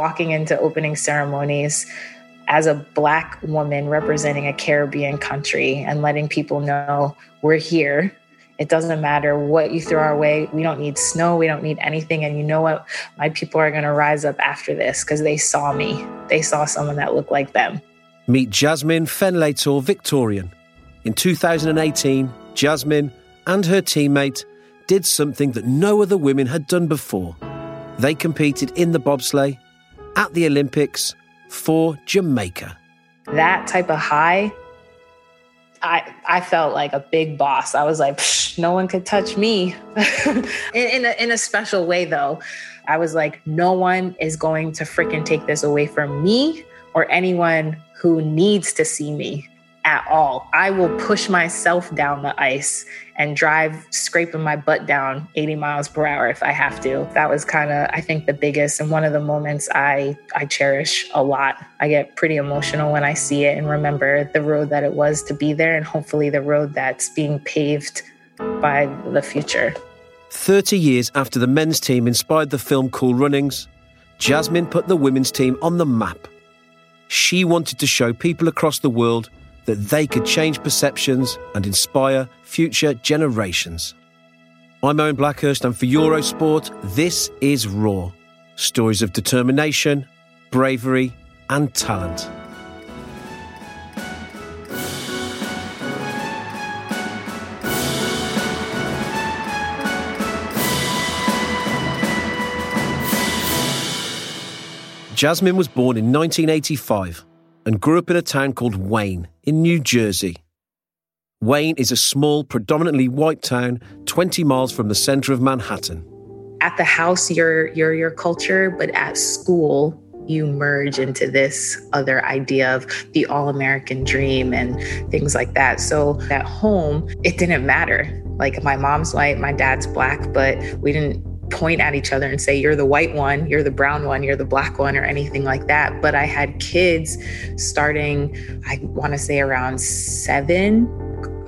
walking into opening ceremonies as a Black woman representing a Caribbean country and letting people know we're here. It doesn't matter what you throw our way. We don't need snow. We don't need anything. And you know what? My people are going to rise up after this because they saw me. They saw someone that looked like them. Meet Jasmine Fenlator Victorian. In 2018, Jasmine and her teammate did something that no other women had done before. They competed in the bobsleigh at the Olympics for Jamaica. That type of high, I I felt like a big boss. I was like, no one could touch me. in, in a, in a special way, though. I was like, no one is going to freaking take this away from me or anyone who needs to see me at all. I will push myself down the ice and drive scraping my butt down 80 miles per hour if I have to. That was kind of I think the biggest and one of the moments I I cherish a lot. I get pretty emotional when I see it and remember the road that it was to be there and hopefully the road that's being paved by the future. 30 years after the men's team inspired the film Cool Runnings, Jasmine put the women's team on the map. She wanted to show people across the world that they could change perceptions and inspire future generations. I'm Owen Blackhurst, and for Eurosport, this is Raw stories of determination, bravery, and talent. Jasmine was born in 1985 and grew up in a town called Wayne in New Jersey. Wayne is a small, predominantly white town 20 miles from the center of Manhattan. At the house, you're, you're your culture, but at school, you merge into this other idea of the all American dream and things like that. So at home, it didn't matter. Like my mom's white, my dad's black, but we didn't point at each other and say, you're the white one, you're the brown one, you're the black one, or anything like that. But I had kids starting, I want to say around seven,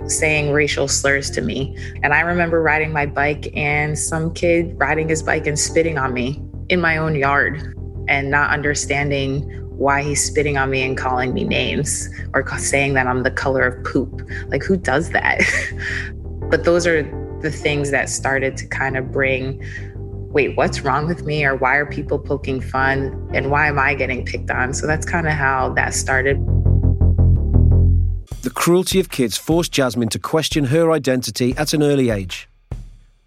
saying racial slurs to me. And I remember riding my bike and some kid riding his bike and spitting on me in my own yard and not understanding why he's spitting on me and calling me names or saying that I'm the color of poop. Like, who does that? but those are the things that started to kind of bring wait, what's wrong with me? Or why are people poking fun? And why am I getting picked on? So that's kind of how that started. The cruelty of kids forced Jasmine to question her identity at an early age.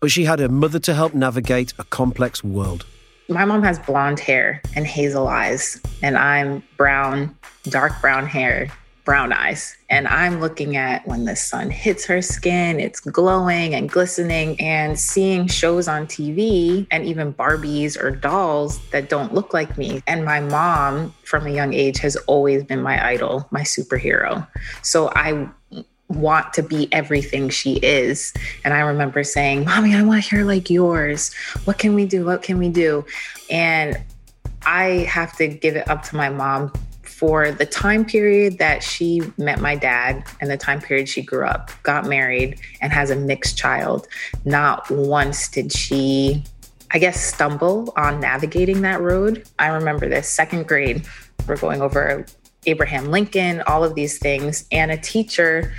But she had her mother to help navigate a complex world. My mom has blonde hair and hazel eyes, and I'm brown, dark brown hair brown eyes. And I'm looking at when the sun hits her skin, it's glowing and glistening, and seeing shows on TV and even Barbies or dolls that don't look like me. And my mom, from a young age, has always been my idol, my superhero. So I want to be everything she is. And I remember saying, Mommy, I want hair like yours. What can we do? What can we do? And I have to give it up to my mom for the time period that she met my dad and the time period she grew up, got married, and has a mixed child, not once did she, I guess, stumble on navigating that road. I remember this second grade, we're going over Abraham Lincoln, all of these things, and a teacher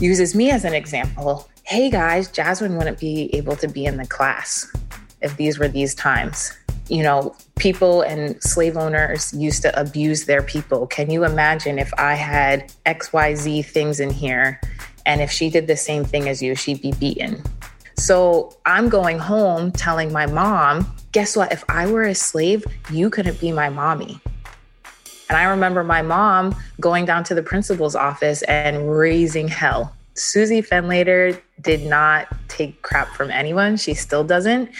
uses me as an example. Hey guys, Jasmine wouldn't be able to be in the class if these were these times you know, people and slave owners used to abuse their people. Can you imagine if I had XYZ things in here and if she did the same thing as you, she'd be beaten? So I'm going home telling my mom, guess what? If I were a slave, you couldn't be my mommy. And I remember my mom going down to the principal's office and raising hell Susie Fenlator did not take crap from anyone. She still doesn't.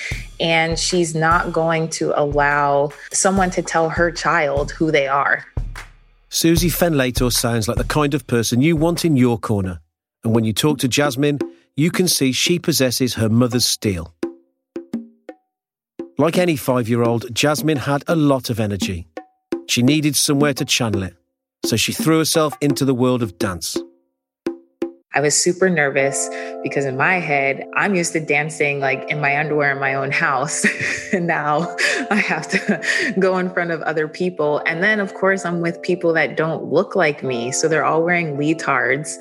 And she's not going to allow someone to tell her child who they are. Susie Fenlator sounds like the kind of person you want in your corner. And when you talk to Jasmine, you can see she possesses her mother's steel. Like any five year old, Jasmine had a lot of energy. She needed somewhere to channel it, so she threw herself into the world of dance. I was super nervous because in my head, I'm used to dancing like in my underwear in my own house. and now I have to go in front of other people. And then, of course, I'm with people that don't look like me. So they're all wearing leotards.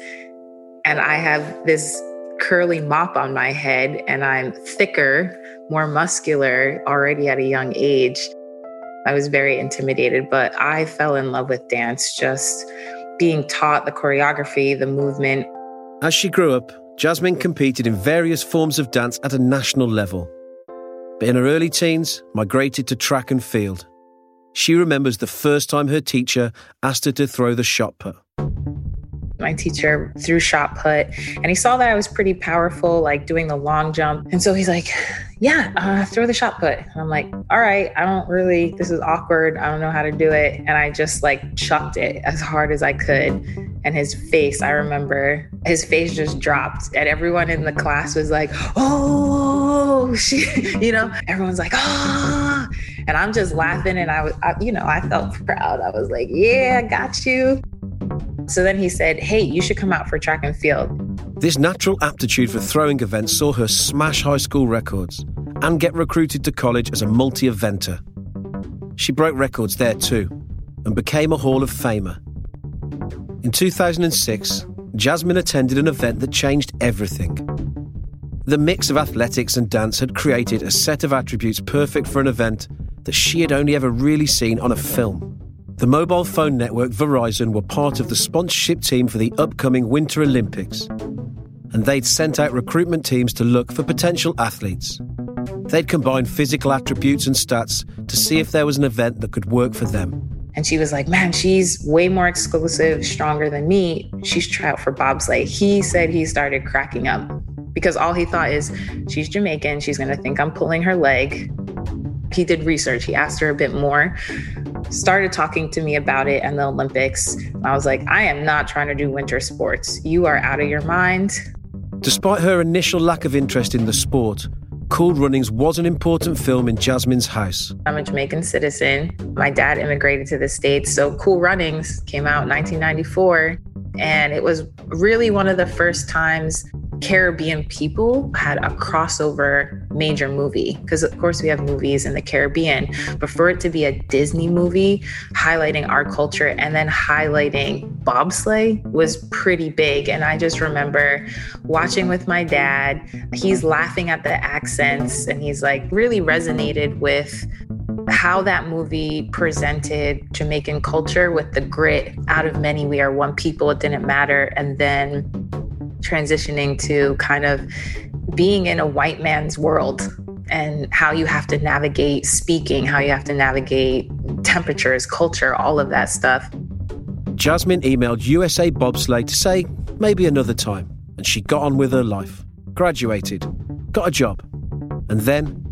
And I have this curly mop on my head, and I'm thicker, more muscular already at a young age. I was very intimidated, but I fell in love with dance, just being taught the choreography, the movement. As she grew up, Jasmine competed in various forms of dance at a national level. But in her early teens, migrated to track and field. She remembers the first time her teacher asked her to throw the shot put. My teacher threw shot put and he saw that I was pretty powerful, like doing the long jump. And so he's like, Yeah, uh, throw the shot put. And I'm like, All right, I don't really, this is awkward. I don't know how to do it. And I just like chucked it as hard as I could. And his face, I remember his face just dropped. And everyone in the class was like, Oh, she, you know, everyone's like, Ah. And I'm just laughing. And I was, I, you know, I felt proud. I was like, Yeah, I got you. So then he said, Hey, you should come out for track and field. This natural aptitude for throwing events saw her smash high school records and get recruited to college as a multi eventer. She broke records there too and became a Hall of Famer. In 2006, Jasmine attended an event that changed everything. The mix of athletics and dance had created a set of attributes perfect for an event that she had only ever really seen on a film. The mobile phone network Verizon were part of the sponsorship team for the upcoming Winter Olympics, and they'd sent out recruitment teams to look for potential athletes. They'd combine physical attributes and stats to see if there was an event that could work for them. And she was like, Man, she's way more exclusive, stronger than me. She's try out for bobsleigh. He said he started cracking up because all he thought is she's Jamaican. She's going to think I'm pulling her leg. He did research. He asked her a bit more started talking to me about it and the Olympics. I was like, I am not trying to do winter sports. You are out of your mind. Despite her initial lack of interest in the sport, Cool Runnings was an important film in Jasmine's house. I'm a Jamaican citizen. My dad immigrated to the States, so Cool Runnings came out in 1994. And it was really one of the first times Caribbean people had a crossover major movie. Because, of course, we have movies in the Caribbean, but for it to be a Disney movie highlighting our culture and then highlighting bobsleigh was pretty big. And I just remember watching with my dad. He's laughing at the accents and he's like really resonated with how that movie presented Jamaican culture with the grit out of many, we are one people, it didn't matter. And then transitioning to kind of being in a white man's world and how you have to navigate speaking, how you have to navigate temperatures, culture, all of that stuff. Jasmine emailed USA Bobsleigh to say maybe another time, and she got on with her life, graduated, got a job, and then,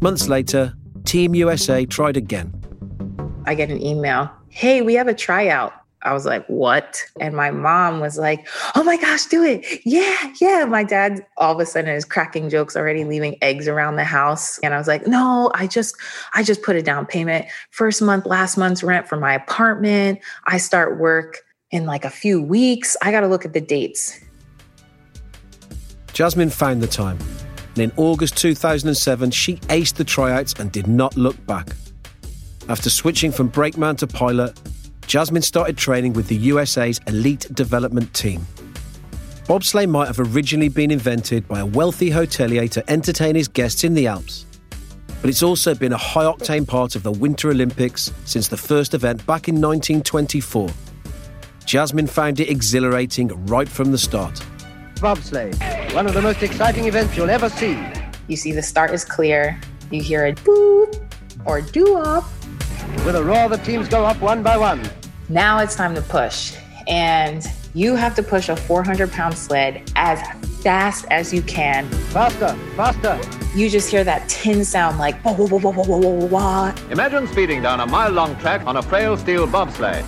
months later, Team USA tried again. I get an email Hey, we have a tryout. I was like, what? And my mom was like, oh my gosh, do it. Yeah, yeah. My dad all of a sudden is cracking jokes already, leaving eggs around the house. And I was like, no, I just, I just put a down payment. First month, last month's rent for my apartment. I start work in like a few weeks. I got to look at the dates. Jasmine found the time. And in August 2007, she aced the tryouts and did not look back. After switching from brakeman to pilot, Jasmine started training with the USA's elite development team. Bobsleigh might have originally been invented by a wealthy hotelier to entertain his guests in the Alps, but it's also been a high octane part of the Winter Olympics since the first event back in 1924. Jasmine found it exhilarating right from the start. Bobsleigh, one of the most exciting events you'll ever see. You see, the start is clear. You hear a boop or doo up with a roar, the teams go up one by one. Now it's time to push. And you have to push a 400 pound sled as fast as you can. Faster, faster. You just hear that tin sound like wah, wah, wah, wah, wah, wah, wah. Imagine speeding down a mile long track on a frail steel bobsleigh.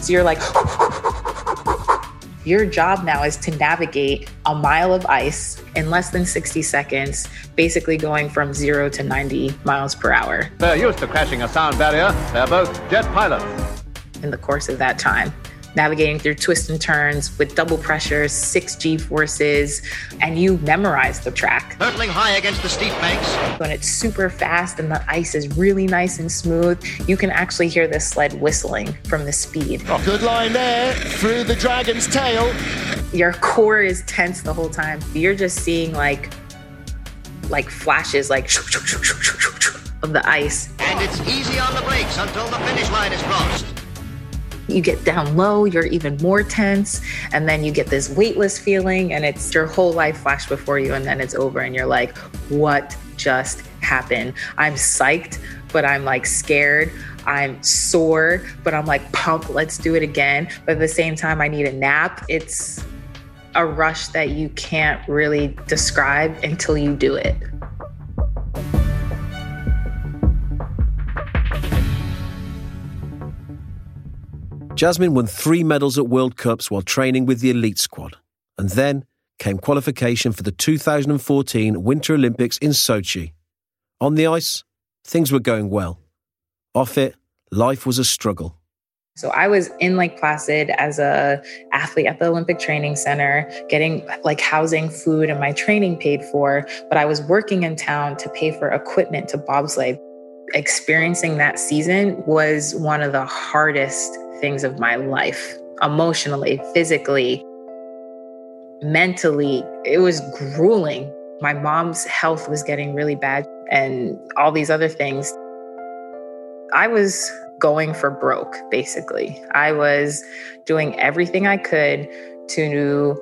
So you're like, your job now is to navigate a mile of ice in less than 60 seconds, basically going from zero to 90 miles per hour. They're used to crashing a sound barrier. They're both jet pilots. In the course of that time, navigating through twists and turns with double pressures, six G forces, and you memorize the track. Hurtling high against the steep banks. When it's super fast and the ice is really nice and smooth, you can actually hear the sled whistling from the speed. Oh, good line there through the dragon's tail. Your core is tense the whole time. You're just seeing like like flashes like of the ice. And it's easy on the brakes until the finish line is crossed. You get down low, you're even more tense, and then you get this weightless feeling, and it's your whole life flash before you, and then it's over, and you're like, what just happened? I'm psyched, but I'm like scared. I'm sore, but I'm like pumped. Let's do it again. But at the same time, I need a nap. It's a rush that you can't really describe until you do it. Jasmine won three medals at World Cups while training with the elite squad. And then came qualification for the 2014 Winter Olympics in Sochi. On the ice, things were going well. Off it, life was a struggle. So I was in Lake Placid as a athlete at the Olympic Training Center, getting like housing, food, and my training paid for. But I was working in town to pay for equipment to bobsleigh. Experiencing that season was one of the hardest things of my life, emotionally, physically, mentally. It was grueling. My mom's health was getting really bad, and all these other things. I was going for broke, basically. I was doing everything I could to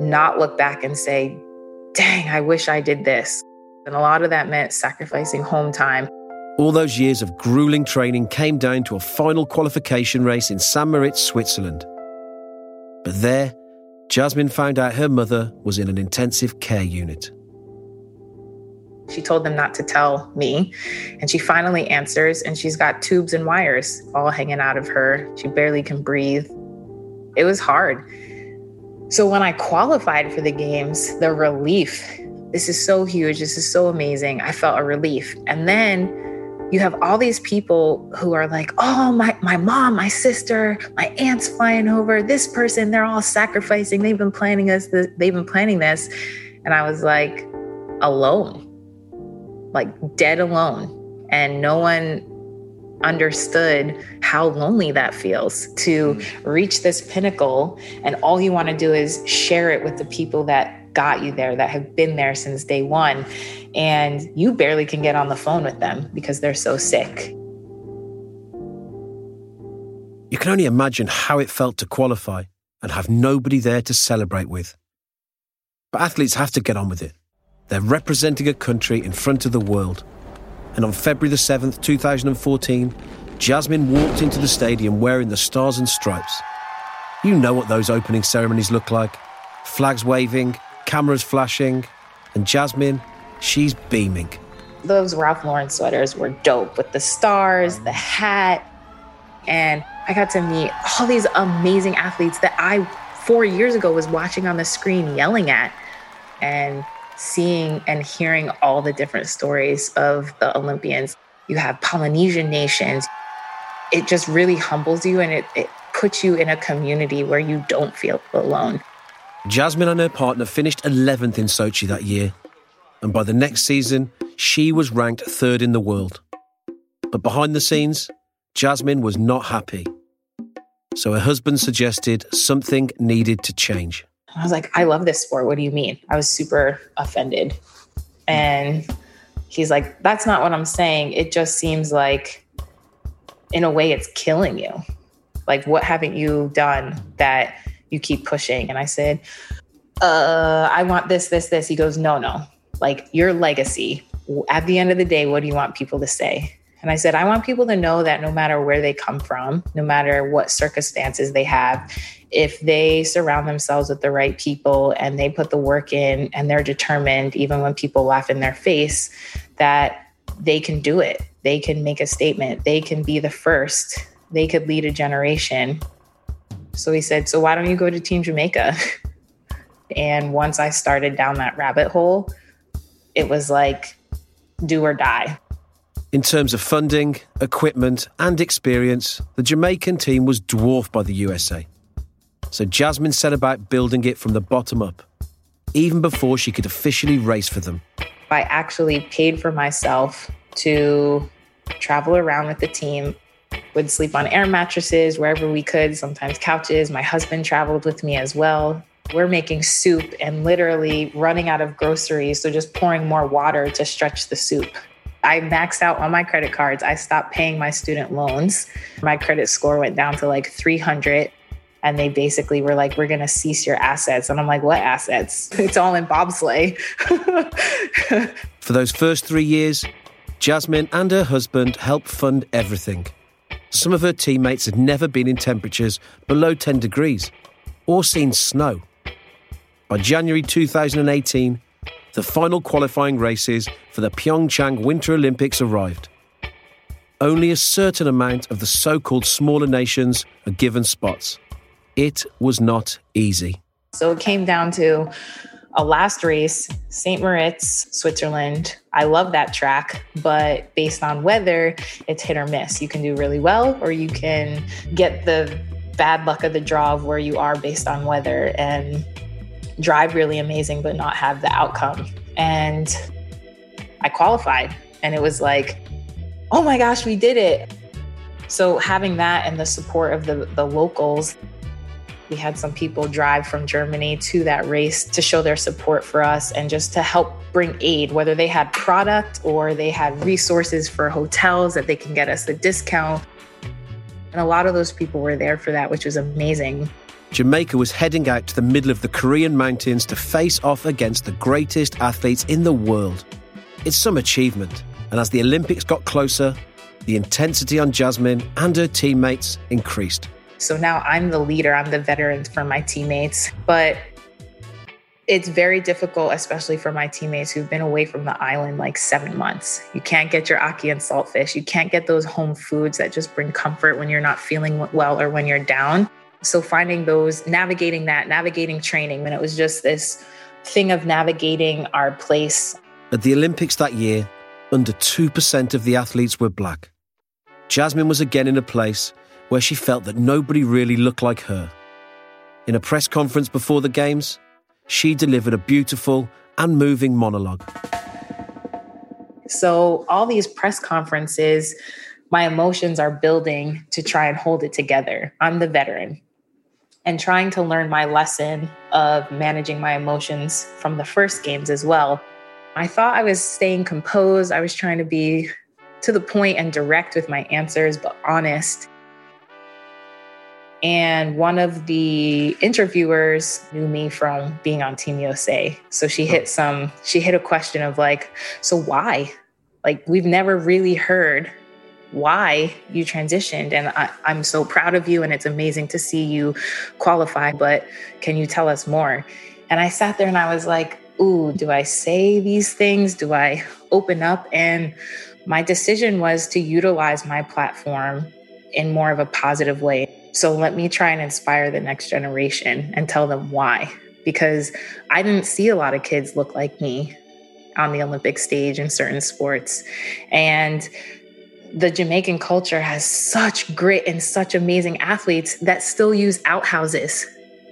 not look back and say, dang, I wish I did this. And a lot of that meant sacrificing home time. All those years of grueling training came down to a final qualification race in St. Moritz, Switzerland. But there, Jasmine found out her mother was in an intensive care unit. She told them not to tell me. And she finally answers, and she's got tubes and wires all hanging out of her. She barely can breathe. It was hard. So when I qualified for the games, the relief this is so huge. This is so amazing. I felt a relief. And then you have all these people who are like, oh, my, my mom, my sister, my aunt's flying over, this person, they're all sacrificing. They've been planning this, they've been planning this. And I was like, alone like dead alone. And no one understood how lonely that feels to mm. reach this pinnacle. And all you want to do is share it with the people got you there, that have been there since day one. And you barely can get on the phone with them because they're so sick. You can only imagine how it felt to qualify and have nobody there to celebrate with. But athletes have to get on with it. They're representing a country in front of the world. And on February the 7th, 2014, Jasmine walked into the stadium wearing the stars and stripes. You know what those opening ceremonies look like flags waving, cameras flashing, and Jasmine, she's beaming. Those Ralph Lauren sweaters were dope with the stars, the hat, and I got to meet all these amazing athletes that I, four years ago, was watching on the screen yelling at. And seeing and hearing all the different stories of the Olympians. You have Polynesian nations. It just really humbles you and it, it puts you in a community where you don't feel alone. Jasmine and her partner finished 11th in Sochi that year. And by the next season, she was ranked third in the world. But behind the scenes, Jasmine was not happy. So her husband suggested something needed to change. I was like, I love this sport. What do you mean? I was super offended. And he's like, That's not what I'm saying. It just seems like, in a way, it's killing you. Like, what haven't you done that you keep pushing? And I said, uh, I want this, this, this. He goes, No, no. Like, your legacy. At the end of the day, what do you want people to say? And I said, I want people to know that no matter where they come from, no matter what circumstances they have, if they surround themselves with the right people and they put the work in and they're determined, even when people laugh in their face, that they can do it. They can make a statement. They can be the first. They could lead a generation. So he said, So why don't you go to Team Jamaica? and once I started down that rabbit hole, it was like do or die. In terms of funding, equipment, and experience, the Jamaican team was dwarfed by the USA. So Jasmine set about building it from the bottom up, even before she could officially race for them. I actually paid for myself to travel around with the team. Would sleep on air mattresses wherever we could, sometimes couches. My husband traveled with me as well. We're making soup and literally running out of groceries, so just pouring more water to stretch the soup. I maxed out on my credit cards. I stopped paying my student loans. My credit score went down to like 300 and they basically were like, "We're going to cease your assets." And I'm like, "What assets? It's all in bobsleigh." For those first three years, Jasmine and her husband helped fund everything. Some of her teammates had never been in temperatures below 10 degrees or seen snow. By January 2018, the final qualifying races for the Pyeongchang Winter Olympics arrived. Only a certain amount of the so called smaller nations are given spots. It was not easy. So it came down to a last race, St. Moritz, Switzerland. I love that track, but based on weather, it's hit or miss. You can do really well, or you can get the bad luck of the draw of where you are based on weather and drive really amazing, but not have the outcome. And I qualified, and it was like, oh my gosh, we did it. So having that and the support of the, the locals, we had some people drive from Germany to that race to show their support for us and just to help bring aid, whether they had product or they had resources for hotels that they can get us a discount. And a lot of those people were there for that, which was amazing. Jamaica was heading out to the middle of the Korean mountains to face off against the greatest athletes in the world. It's some achievement, and as the Olympics got closer, the intensity on Jasmine and her teammates increased. So now I'm the leader, I'm the veteran for my teammates. But it's very difficult, especially for my teammates who've been away from the island like seven months. You can't get your ackee and saltfish. You can't get those home foods that just bring comfort when you're not feeling well or when you're down. So finding those, navigating that, navigating training, and it was just this thing of navigating our place. At the Olympics that year, under 2% of the athletes were black. Jasmine was again in a place where she felt that nobody really looked like her. In a press conference before the Games, she delivered a beautiful and moving monologue. So, all these press conferences, my emotions are building to try and hold it together. I'm the veteran and trying to learn my lesson of managing my emotions from the first games as well. I thought I was staying composed. I was trying to be to the point and direct with my answers, but honest. And one of the interviewers knew me from being on Team USA. So she hit some, she hit a question of like, so why? Like, we've never really heard why you transitioned. And I, am so proud of you. And it's amazing to see you qualify. But can you tell us more? And I sat there and I was like, ooh, do I say these things? Do I open up? And my decision was to utilize my platform in more of a positive way. So let me try and inspire the next generation and tell them why. Because I didn't see a lot of kids look like me on the Olympic stage in certain sports. And the Jamaican culture has such grit and such amazing athletes that still use outhouses.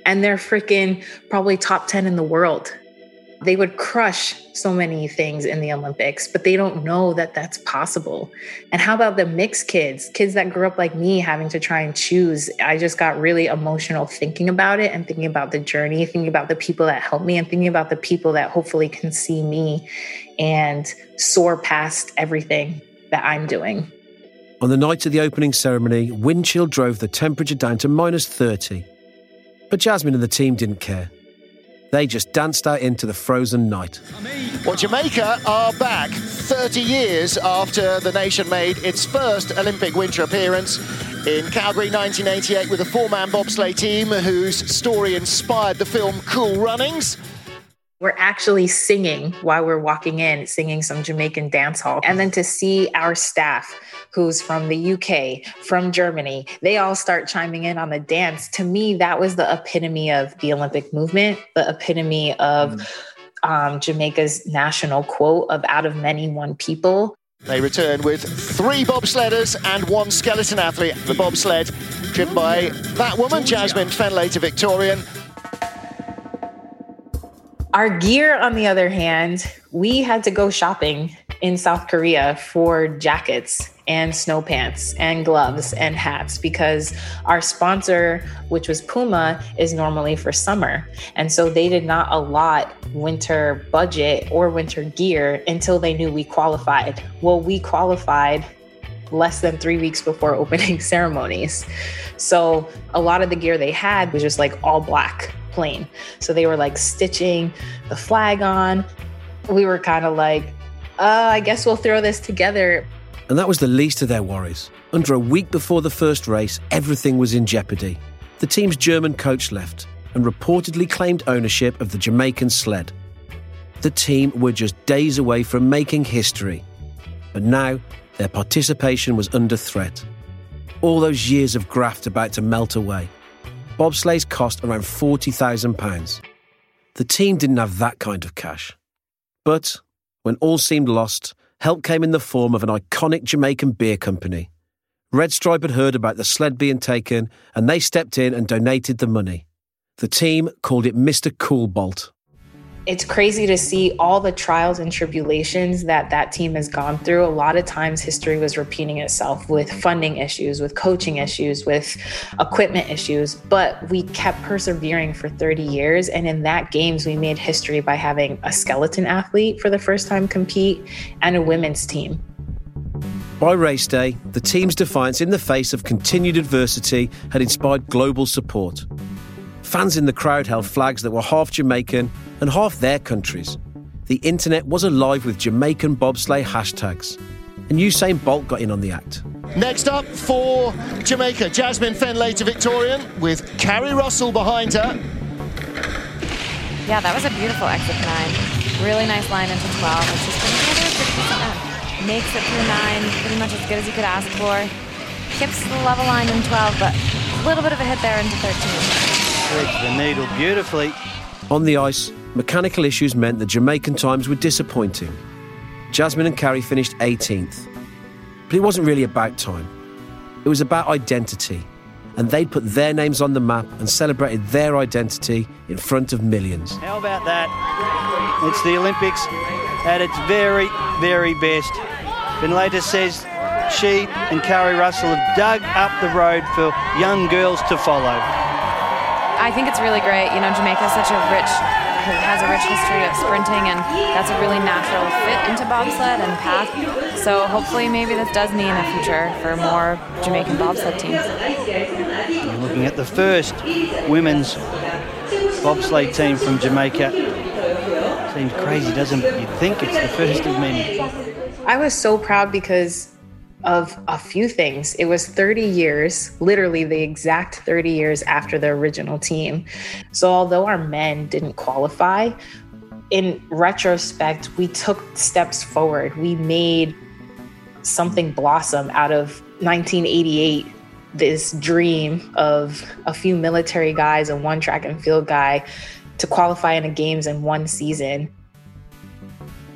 And they're freaking probably top 10 in the world. They would crush so many things in the Olympics, but they don't know that that's possible. And how about the mixed kids, kids that grew up like me having to try and choose? I just got really emotional thinking about it and thinking about the journey, thinking about the people that helped me, and thinking about the people that hopefully can see me and soar past everything that I'm doing. On the night of the opening ceremony, wind chill drove the temperature down to minus 30. But Jasmine and the team didn't care. They just danced out into the frozen night. Well, Jamaica are back 30 years after the nation made its first Olympic winter appearance in Calgary 1988 with a four man bobsleigh team whose story inspired the film Cool Runnings. We're actually singing while we're walking in, singing some Jamaican dance hall. And then to see our staff, who's from the UK, from Germany, they all start chiming in on the dance. To me, that was the epitome of the Olympic movement, the epitome of mm. um, Jamaica's national quote of out of many, one people. They return with three bobsledders and one skeleton athlete. The bobsled driven by that woman, Jasmine Fenlator Victorian. Our gear, on the other hand, we had to go shopping in South Korea for jackets and snow pants and gloves and hats because our sponsor, which was Puma, is normally for summer. And so they did not allot winter budget or winter gear until they knew we qualified. Well, we qualified less than three weeks before opening ceremonies. So a lot of the gear they had was just like all black, plain. So they were like stitching the flag on. We were kind of like, uh, I guess we'll throw this together. And that was the least of their worries. Under a week before the first race, everything was in jeopardy. The team's German coach left and reportedly claimed ownership of the Jamaican sled. The team were just days away from making history. But now, their participation was under threat. All those years of graft about to melt away. Bobsleighs cost around £40,000. The team didn't have that kind of cash. But when all seemed lost, help came in the form of an iconic Jamaican beer company. Red Stripe had heard about the sled being taken, and they stepped in and donated the money. The team called it Mr. Coolbolt. It's crazy to see all the trials and tribulations that that team has gone through. A lot of times, history was repeating itself with funding issues, with coaching issues, with equipment issues. But we kept persevering for 30 years. And in that games, we made history by having a skeleton athlete for the first time compete and a women's team. By race day, the team's defiance in the face of continued adversity had inspired global support. Fans in the crowd held flags that were half Jamaican and half their countries. The internet was alive with Jamaican bobsleigh hashtags. And Usain Bolt got in on the act. Next up for Jamaica, Jasmine Fenlator Victorian with Carrie Russell behind her. Yeah, that was a beautiful exit nine. Really nice line into 12. It's just together Makes it through nine, pretty much as good as you could ask for. Keeps the level line in 12, but a little bit of a hit there into 13 threads the needle beautifully. On the ice, mechanical issues meant the Jamaican times were disappointing. Jasmine and Carrie finished 18th. But it wasn't really about time. It was about identity. And they'd put their names on the map and celebrated their identity in front of millions. How about that? It's the Olympics at its very, very best. Fenlator says she and Carrie Russell have dug up the road for young girls to follow. I think it's really great. You know, Jamaica is such a rich, has a rich history of sprinting, and that's a really natural fit into bobsled and path. So hopefully, maybe this does mean a future for more Jamaican bobsled teams. You're looking at the first women's bobsled team from Jamaica. Seems crazy, doesn't it? You'd think it's the first of many. I was so proud because of a few things. It was 30 years, literally the exact 30 years after the original team. So, although our men didn't qualify, in retrospect, we took steps forward. We made something blossom out of 1988 this dream of a few military guys and one track and field guy to qualify in the games in one season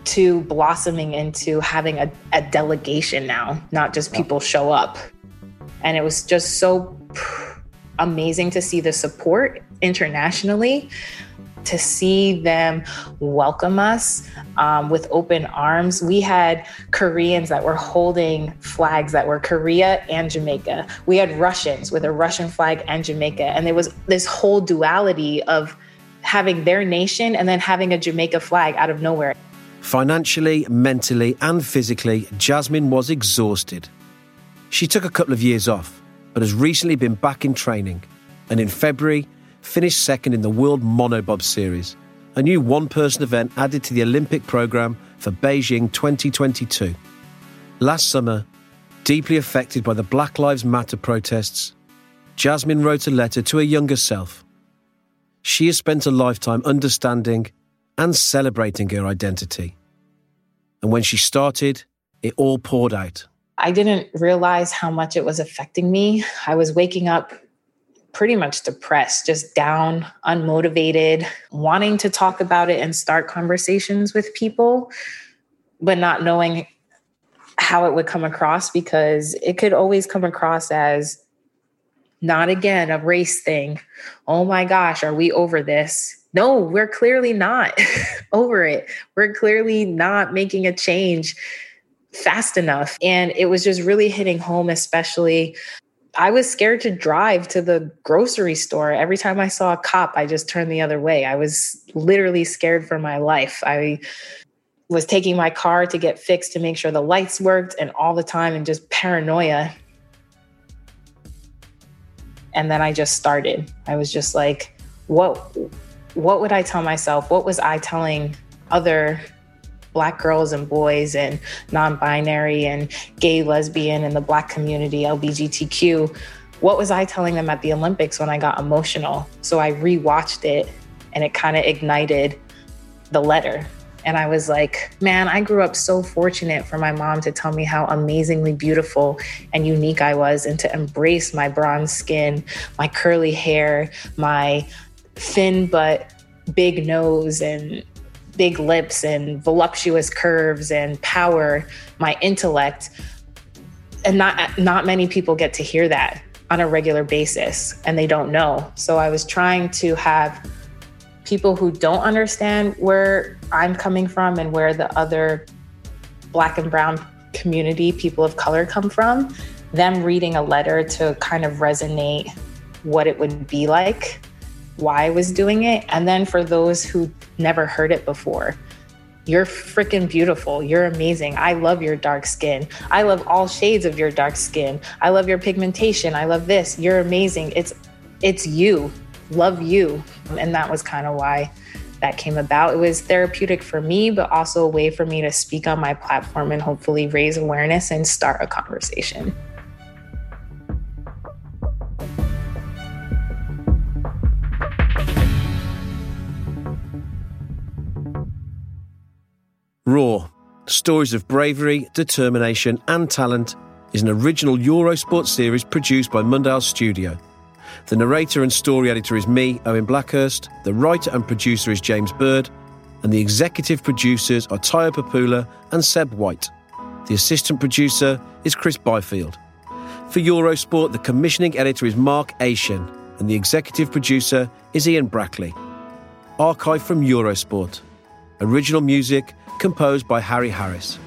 to blossoming into having a, a delegation now, not just people show up. And it was just so amazing to see the support internationally, to see them welcome us um, with open arms. We had Koreans that were holding flags that were Korea and Jamaica. We had Russians with a Russian flag and Jamaica. And there was this whole duality of having their nation and then having a Jamaica flag out of nowhere. Financially, mentally, and physically, Jasmine was exhausted. She took a couple of years off, but has recently been back in training, and in February, finished second in the World Monobob Series, a new one person event added to the Olympic programme for Beijing 2022. Last summer, deeply affected by the Black Lives Matter protests, Jasmine wrote a letter to her younger self. She has spent a lifetime understanding and celebrating her identity. And when she started, it all poured out. I didn't realize how much it was affecting me. I was waking up pretty much depressed, just down, unmotivated, wanting to talk about it and start conversations with people, but not knowing how it would come across because it could always come across as not again a race thing. Oh my gosh, are we over this? No, we're clearly not over it. We're clearly not making a change fast enough. And it was just really hitting home, especially. I was scared to drive to the grocery store. Every time I saw a cop, I just turned the other way. I was literally scared for my life. I was taking my car to get fixed to make sure the lights worked and all the time and just paranoia. And then I just started. I was just like, what what would I tell myself? What was I telling other black girls and boys and non-binary and gay, lesbian and the black community, LGBTQ? What was I telling them at the Olympics when I got emotional? So I rewatched it and it kind of ignited the letter and I was like, man, I grew up so fortunate for my mom to tell me how amazingly beautiful and unique I was and to embrace my bronze skin, my curly hair, my thin but big nose and big lips and voluptuous curves and power, my intellect. And not not many people get to hear that on a regular basis and they don't know. So I was trying to have people who don't understand where I'm coming from and where the other black and brown community, people of color come from, them reading a letter to kind of resonate what it would be like, why I was doing it. And then for those who never heard it before, you're freaking beautiful. You're amazing. I love your dark skin. I love all shades of your dark skin. I love your pigmentation. I love this. You're amazing. It's it's you love you. And that was kind of why that came about. It was therapeutic for me, but also a way for me to speak on my platform and hopefully raise awareness and start a conversation. Raw Stories of Bravery, Determination, and Talent is an original Eurosport series produced by Mundial Studio. The narrator and story editor is me, Owen Blackhurst. The writer and producer is James Bird. And the executive producers are Tayo Papula and Seb White. The assistant producer is Chris Byfield. For Eurosport, the commissioning editor is Mark Ashen, and the executive producer is Ian Brackley. Archive from Eurosport. Original music composed by Harry Harris.